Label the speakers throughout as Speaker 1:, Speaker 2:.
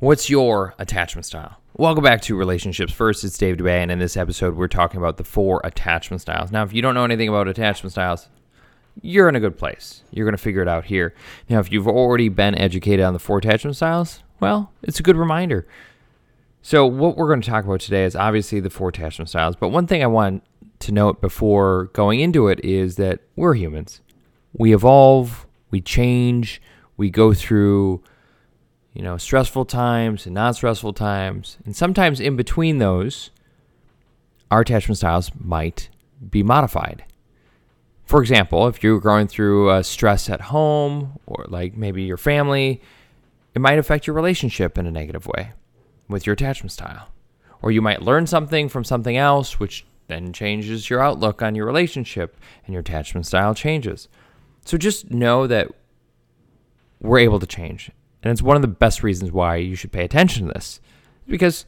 Speaker 1: What's your attachment style? Welcome back to Relationships First. It's Dave Dubay, and in this episode, we're talking about the four attachment styles. Now, if you don't know anything about attachment styles, you're in a good place. You're going to figure it out here. Now, if you've already been educated on the four attachment styles, well, it's a good reminder. So, what we're going to talk about today is obviously the four attachment styles. But one thing I want to note before going into it is that we're humans. We evolve, we change, we go through you know, stressful times and non stressful times. And sometimes in between those, our attachment styles might be modified. For example, if you're going through a stress at home or like maybe your family, it might affect your relationship in a negative way with your attachment style. Or you might learn something from something else, which then changes your outlook on your relationship and your attachment style changes. So just know that we're able to change and it's one of the best reasons why you should pay attention to this. Because,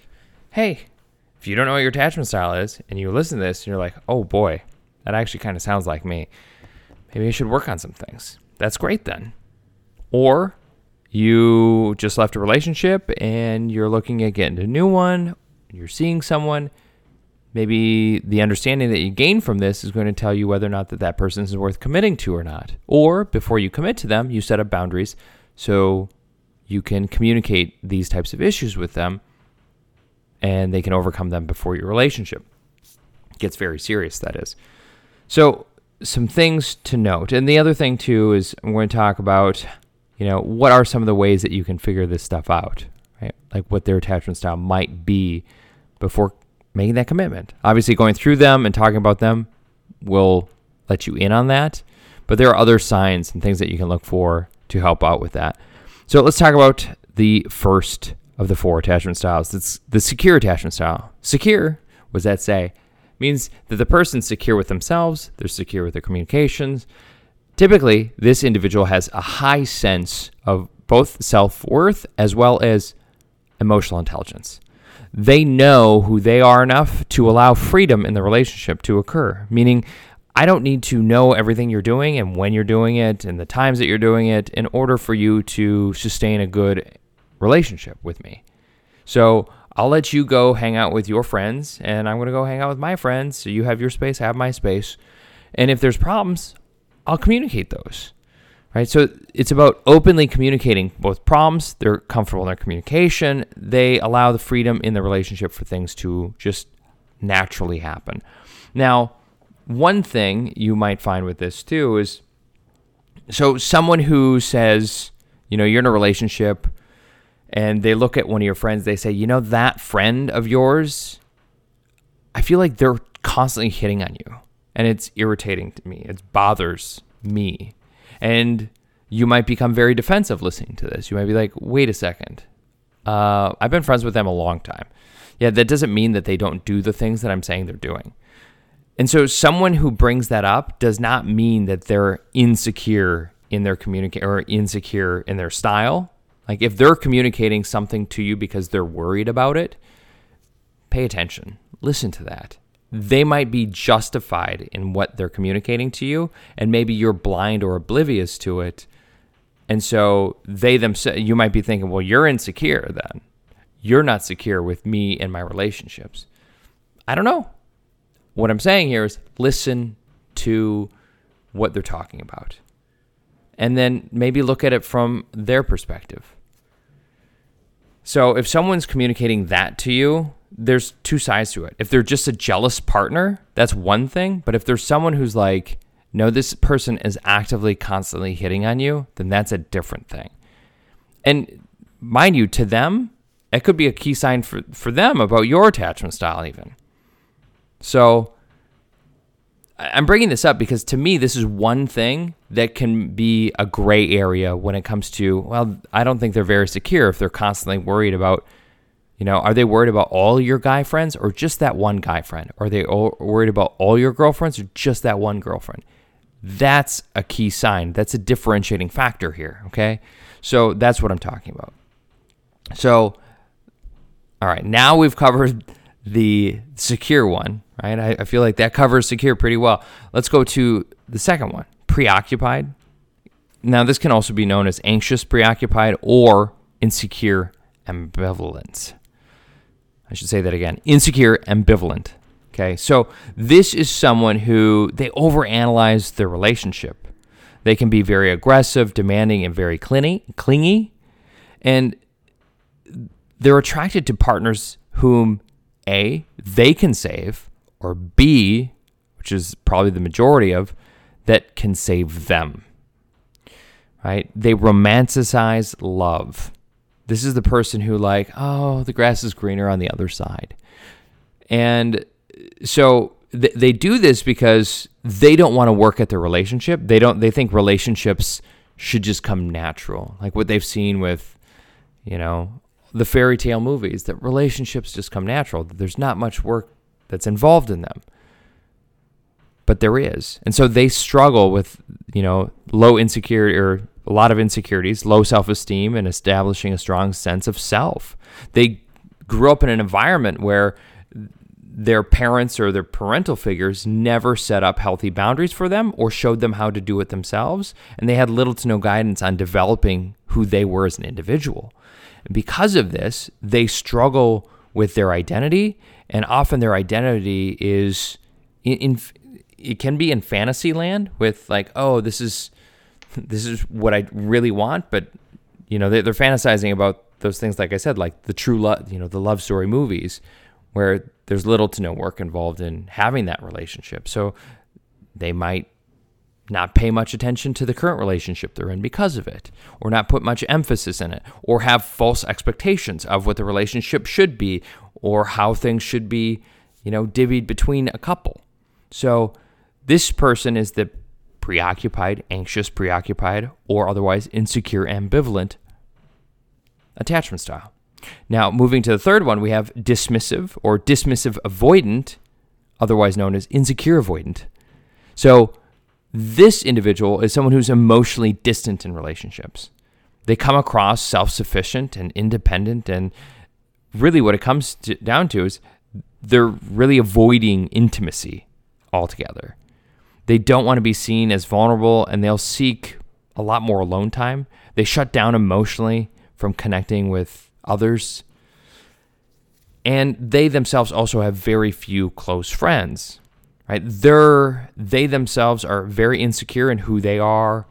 Speaker 1: hey, if you don't know what your attachment style is and you listen to this and you're like, oh boy, that actually kind of sounds like me, maybe I should work on some things. That's great then. Or you just left a relationship and you're looking at getting a new one, you're seeing someone. Maybe the understanding that you gain from this is going to tell you whether or not that that person is worth committing to or not. Or before you commit to them, you set up boundaries so you can communicate these types of issues with them and they can overcome them before your relationship gets very serious, that is. So, some things to note. And the other thing, too, is I'm going to talk about, you know, what are some of the ways that you can figure this stuff out, right? Like what their attachment style might be before making that commitment. Obviously, going through them and talking about them will let you in on that. But there are other signs and things that you can look for to help out with that. So let's talk about the first of the four attachment styles. It's the secure attachment style. Secure, what does that say? means that the person's secure with themselves, they're secure with their communications. Typically, this individual has a high sense of both self worth as well as emotional intelligence. They know who they are enough to allow freedom in the relationship to occur, meaning I don't need to know everything you're doing and when you're doing it and the times that you're doing it in order for you to sustain a good relationship with me. So I'll let you go hang out with your friends and I'm going to go hang out with my friends. So you have your space, I have my space. And if there's problems, I'll communicate those. Right? So it's about openly communicating both problems, they're comfortable in their communication, they allow the freedom in the relationship for things to just naturally happen. Now, one thing you might find with this too is so someone who says, you know, you're in a relationship and they look at one of your friends, they say, you know, that friend of yours, I feel like they're constantly hitting on you and it's irritating to me. It bothers me. And you might become very defensive listening to this. You might be like, wait a second. Uh, I've been friends with them a long time. Yeah, that doesn't mean that they don't do the things that I'm saying they're doing. And so someone who brings that up does not mean that they're insecure in their communicate or insecure in their style. Like if they're communicating something to you because they're worried about it, pay attention. Listen to that. They might be justified in what they're communicating to you, and maybe you're blind or oblivious to it. And so they themselves, you might be thinking, well, you're insecure then. You're not secure with me and my relationships. I don't know. What I'm saying here is listen to what they're talking about. And then maybe look at it from their perspective. So if someone's communicating that to you, there's two sides to it. If they're just a jealous partner, that's one thing. But if there's someone who's like, no, this person is actively, constantly hitting on you, then that's a different thing. And mind you, to them, it could be a key sign for, for them about your attachment style, even. So I'm bringing this up because to me, this is one thing that can be a gray area when it comes to, well, I don't think they're very secure if they're constantly worried about, you know, are they worried about all your guy friends or just that one guy friend? Are they worried about all your girlfriends or just that one girlfriend? That's a key sign. That's a differentiating factor here. Okay. So that's what I'm talking about. So, all right, now we've covered the secure one, right? I, I feel like that covers secure pretty well. Let's go to the second one preoccupied. Now, this can also be known as anxious preoccupied or insecure ambivalent. I should say that again insecure, ambivalent. Okay, so this is someone who they overanalyze their relationship. They can be very aggressive, demanding, and very clingy, clingy. And they're attracted to partners whom A, they can save, or B, which is probably the majority of, that can save them. Right? They romanticize love. This is the person who, like, oh, the grass is greener on the other side. And so th- they do this because they don't want to work at their relationship. They don't, they think relationships should just come natural. Like what they've seen with, you know, the fairy tale movies, that relationships just come natural. There's not much work that's involved in them but there is. And so they struggle with, you know, low insecurity or a lot of insecurities, low self esteem, and establishing a strong sense of self. They grew up in an environment where their parents or their parental figures never set up healthy boundaries for them or showed them how to do it themselves. And they had little to no guidance on developing who they were as an individual. Because of this, they struggle with their identity. And often their identity is in, in it can be in fantasy land with like, oh, this is this is what I really want, but you know, they, they're fantasizing about those things, like I said, like the true love, you know, the love story movies, where there's little to no work involved in having that relationship. So they might not pay much attention to the current relationship they're in because of it, or not put much emphasis in it, or have false expectations of what the relationship should be, or how things should be, you know, divvied between a couple. So this person is the preoccupied, anxious, preoccupied, or otherwise insecure, ambivalent attachment style. Now, moving to the third one, we have dismissive or dismissive avoidant, otherwise known as insecure avoidant. So, this individual is someone who's emotionally distant in relationships. They come across self sufficient and independent, and really what it comes to, down to is they're really avoiding intimacy altogether. They don't want to be seen as vulnerable and they'll seek a lot more alone time. They shut down emotionally from connecting with others. And they themselves also have very few close friends. Right? They're they themselves are very insecure in who they are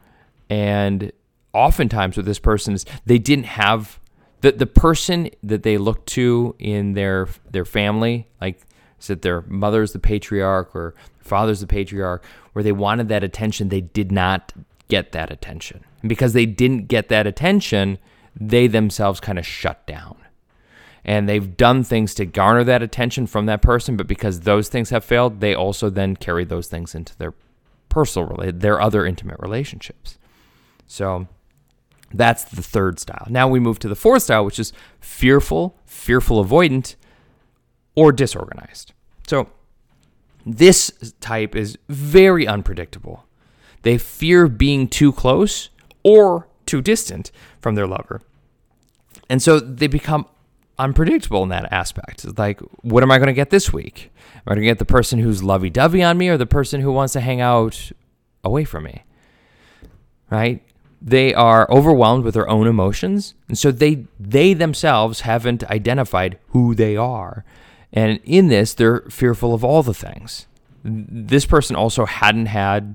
Speaker 1: and oftentimes with this person is they didn't have the the person that they look to in their their family like it their mother's the patriarch or father's the patriarch, where they wanted that attention, they did not get that attention. And because they didn't get that attention, they themselves kind of shut down. And they've done things to garner that attention from that person, but because those things have failed, they also then carry those things into their personal, their other intimate relationships. So that's the third style. Now we move to the fourth style, which is fearful, fearful avoidant, or disorganized. So this type is very unpredictable. They fear being too close or too distant from their lover. And so they become unpredictable in that aspect. Like, what am I going to get this week? Am I going to get the person who's lovey dovey on me or the person who wants to hang out away from me? Right? They are overwhelmed with their own emotions. And so they, they themselves haven't identified who they are. And in this, they're fearful of all the things. This person also hadn't had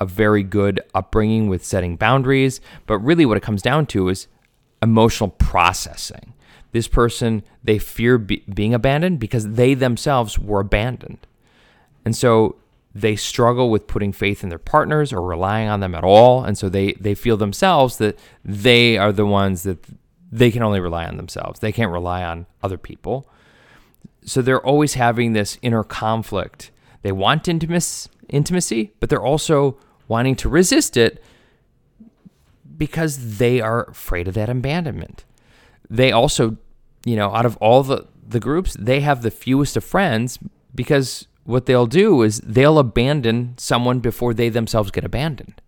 Speaker 1: a very good upbringing with setting boundaries, but really what it comes down to is emotional processing. This person, they fear be- being abandoned because they themselves were abandoned. And so they struggle with putting faith in their partners or relying on them at all. And so they, they feel themselves that they are the ones that they can only rely on themselves. They can't rely on other people. So they're always having this inner conflict. They want intimacy, but they're also wanting to resist it because they are afraid of that abandonment. They also, you know, out of all the, the groups, they have the fewest of friends because what they'll do is they'll abandon someone before they themselves get abandoned.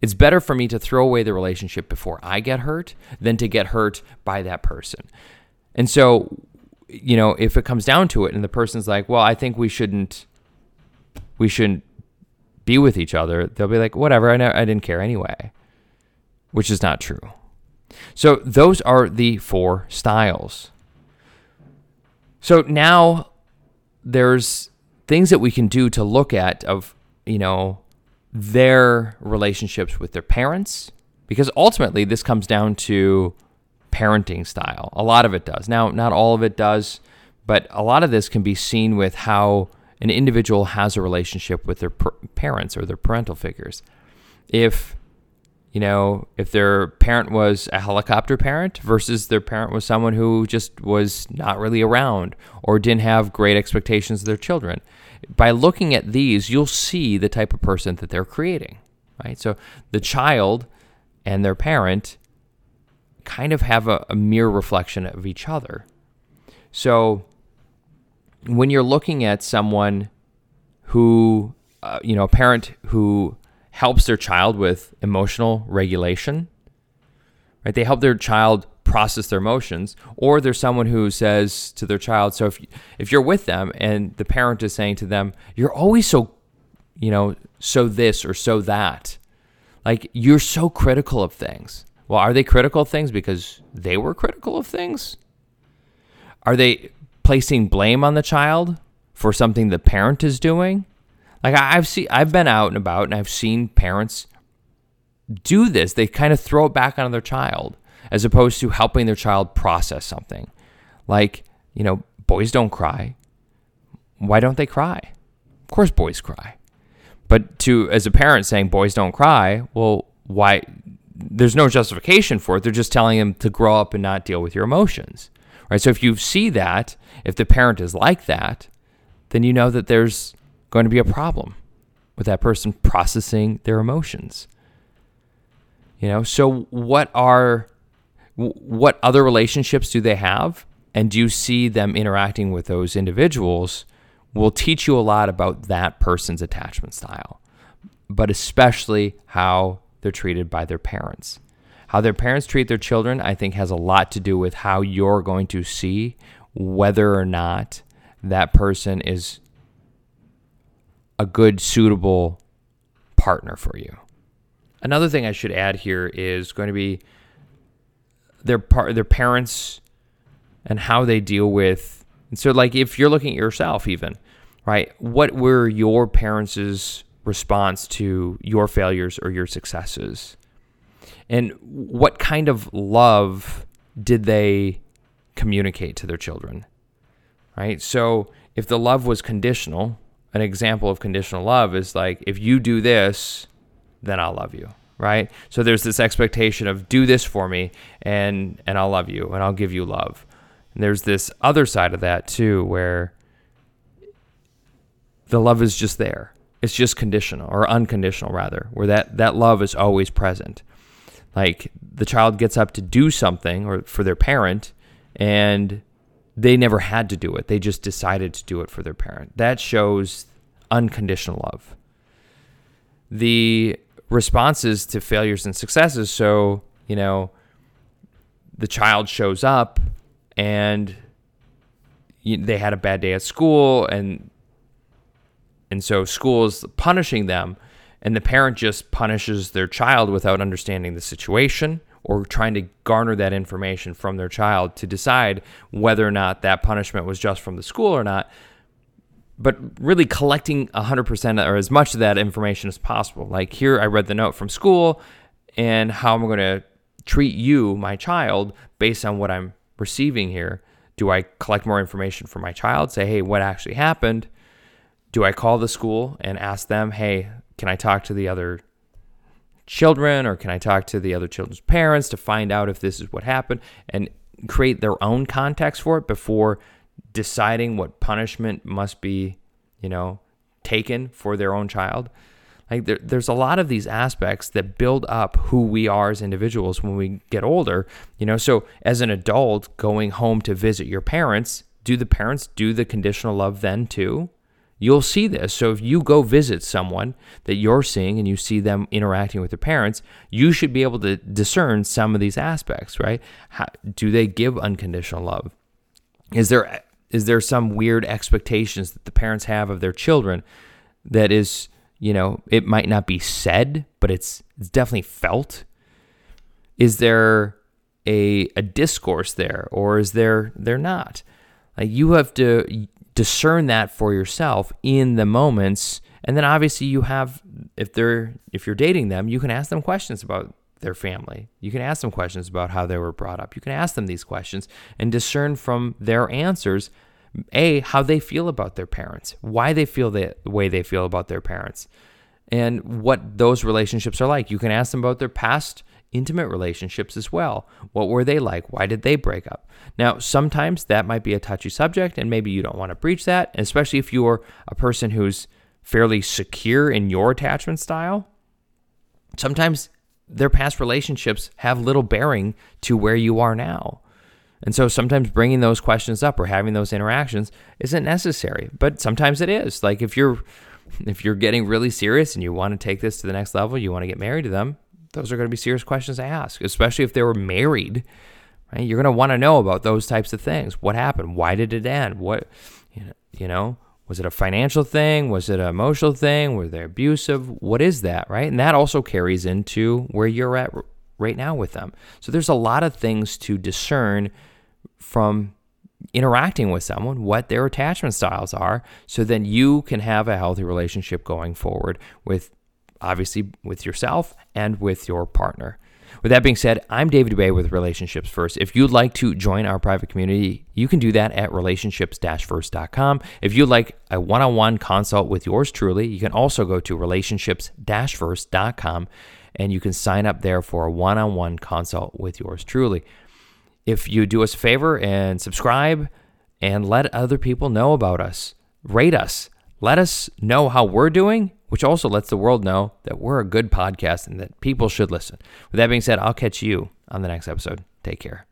Speaker 1: It's better for me to throw away the relationship before I get hurt than to get hurt by that person. And so you know, if it comes down to it and the person's like, well, I think we shouldn't, we shouldn't be with each other, they'll be like, whatever, I, I didn't care anyway, which is not true. So those are the four styles. So now there's things that we can do to look at of, you know, their relationships with their parents because ultimately this comes down to parenting style. A lot of it does. Now, not all of it does, but a lot of this can be seen with how an individual has a relationship with their parents or their parental figures. If you know, if their parent was a helicopter parent versus their parent was someone who just was not really around or didn't have great expectations of their children. By looking at these, you'll see the type of person that they're creating, right? So the child and their parent kind of have a, a mirror reflection of each other. So when you're looking at someone who, uh, you know, a parent who helps their child with emotional regulation, right? They help their child process their emotions, or there's someone who says to their child, so if if you're with them and the parent is saying to them, "You're always so, you know, so this or so that," like you're so critical of things. Well, are they critical of things because they were critical of things? Are they placing blame on the child for something the parent is doing. Like I've seen, I've been out and about, and I've seen parents do this. They kind of throw it back on their child, as opposed to helping their child process something. Like you know, boys don't cry. Why don't they cry? Of course, boys cry. But to as a parent saying boys don't cry, well, why? There's no justification for it. They're just telling them to grow up and not deal with your emotions right? So if you see that, if the parent is like that, then you know that there's going to be a problem with that person processing their emotions. You know, so what are what other relationships do they have? And do you see them interacting with those individuals will teach you a lot about that person's attachment style, but especially how they're treated by their parents. How their parents treat their children, I think, has a lot to do with how you're going to see whether or not that person is a good, suitable partner for you. Another thing I should add here is going to be their par- their parents and how they deal with. And so, like, if you're looking at yourself, even right, what were your parents' response to your failures or your successes? And what kind of love did they communicate to their children? Right? So if the love was conditional, an example of conditional love is like, if you do this, then I'll love you. Right? So there's this expectation of do this for me and and I'll love you and I'll give you love. And there's this other side of that too where the love is just there. It's just conditional or unconditional rather, where that, that love is always present like the child gets up to do something or for their parent and they never had to do it. They just decided to do it for their parent. That shows unconditional love. The responses to failures and successes. So, you know, the child shows up and they had a bad day at school and and so school is punishing them and the parent just punishes their child without understanding the situation or trying to garner that information from their child to decide whether or not that punishment was just from the school or not. But really collecting 100% or as much of that information as possible. Like here i read the note from school and how am i'm going to treat you my child based on what i'm receiving here? Do i collect more information from my child say hey what actually happened? Do i call the school and ask them hey can I talk to the other children or can I talk to the other children's parents to find out if this is what happened and create their own context for it before deciding what punishment must be, you know, taken for their own child. Like there, there's a lot of these aspects that build up who we are as individuals when we get older, you know. So as an adult going home to visit your parents, do the parents do the conditional love then too? You'll see this. So if you go visit someone that you're seeing and you see them interacting with their parents, you should be able to discern some of these aspects, right? How, do they give unconditional love? Is there is there some weird expectations that the parents have of their children that is, you know, it might not be said, but it's it's definitely felt? Is there a, a discourse there or is there there not? Like you have to discern that for yourself in the moments and then obviously you have if they're if you're dating them, you can ask them questions about their family. You can ask them questions about how they were brought up. You can ask them these questions and discern from their answers a how they feel about their parents, why they feel the way they feel about their parents, and what those relationships are like. You can ask them about their past intimate relationships as well. What were they like? Why did they break up? Now, sometimes that might be a touchy subject, and maybe you don't want to breach that, especially if you're a person who's fairly secure in your attachment style. Sometimes their past relationships have little bearing to where you are now. And so sometimes bringing those questions up or having those interactions isn't necessary, but sometimes it is. Like if you're if you're getting really serious and you want to take this to the next level, you want to get married to them, those are going to be serious questions to ask, especially if they were married. Right? You're going to want to know about those types of things. What happened? Why did it end? What you know, was it a financial thing? Was it an emotional thing? Were they abusive? What is that, right? And that also carries into where you're at right now with them. So there's a lot of things to discern from interacting with someone what their attachment styles are so then you can have a healthy relationship going forward with obviously with yourself and with your partner. With that being said, I'm David Dubay with Relationships First. If you'd like to join our private community, you can do that at relationships-first.com. If you'd like a one-on-one consult with yours truly, you can also go to relationships-first.com and you can sign up there for a one-on-one consult with yours truly. If you do us a favor and subscribe and let other people know about us, rate us, let us know how we're doing which also lets the world know that we're a good podcast and that people should listen. With that being said, I'll catch you on the next episode. Take care.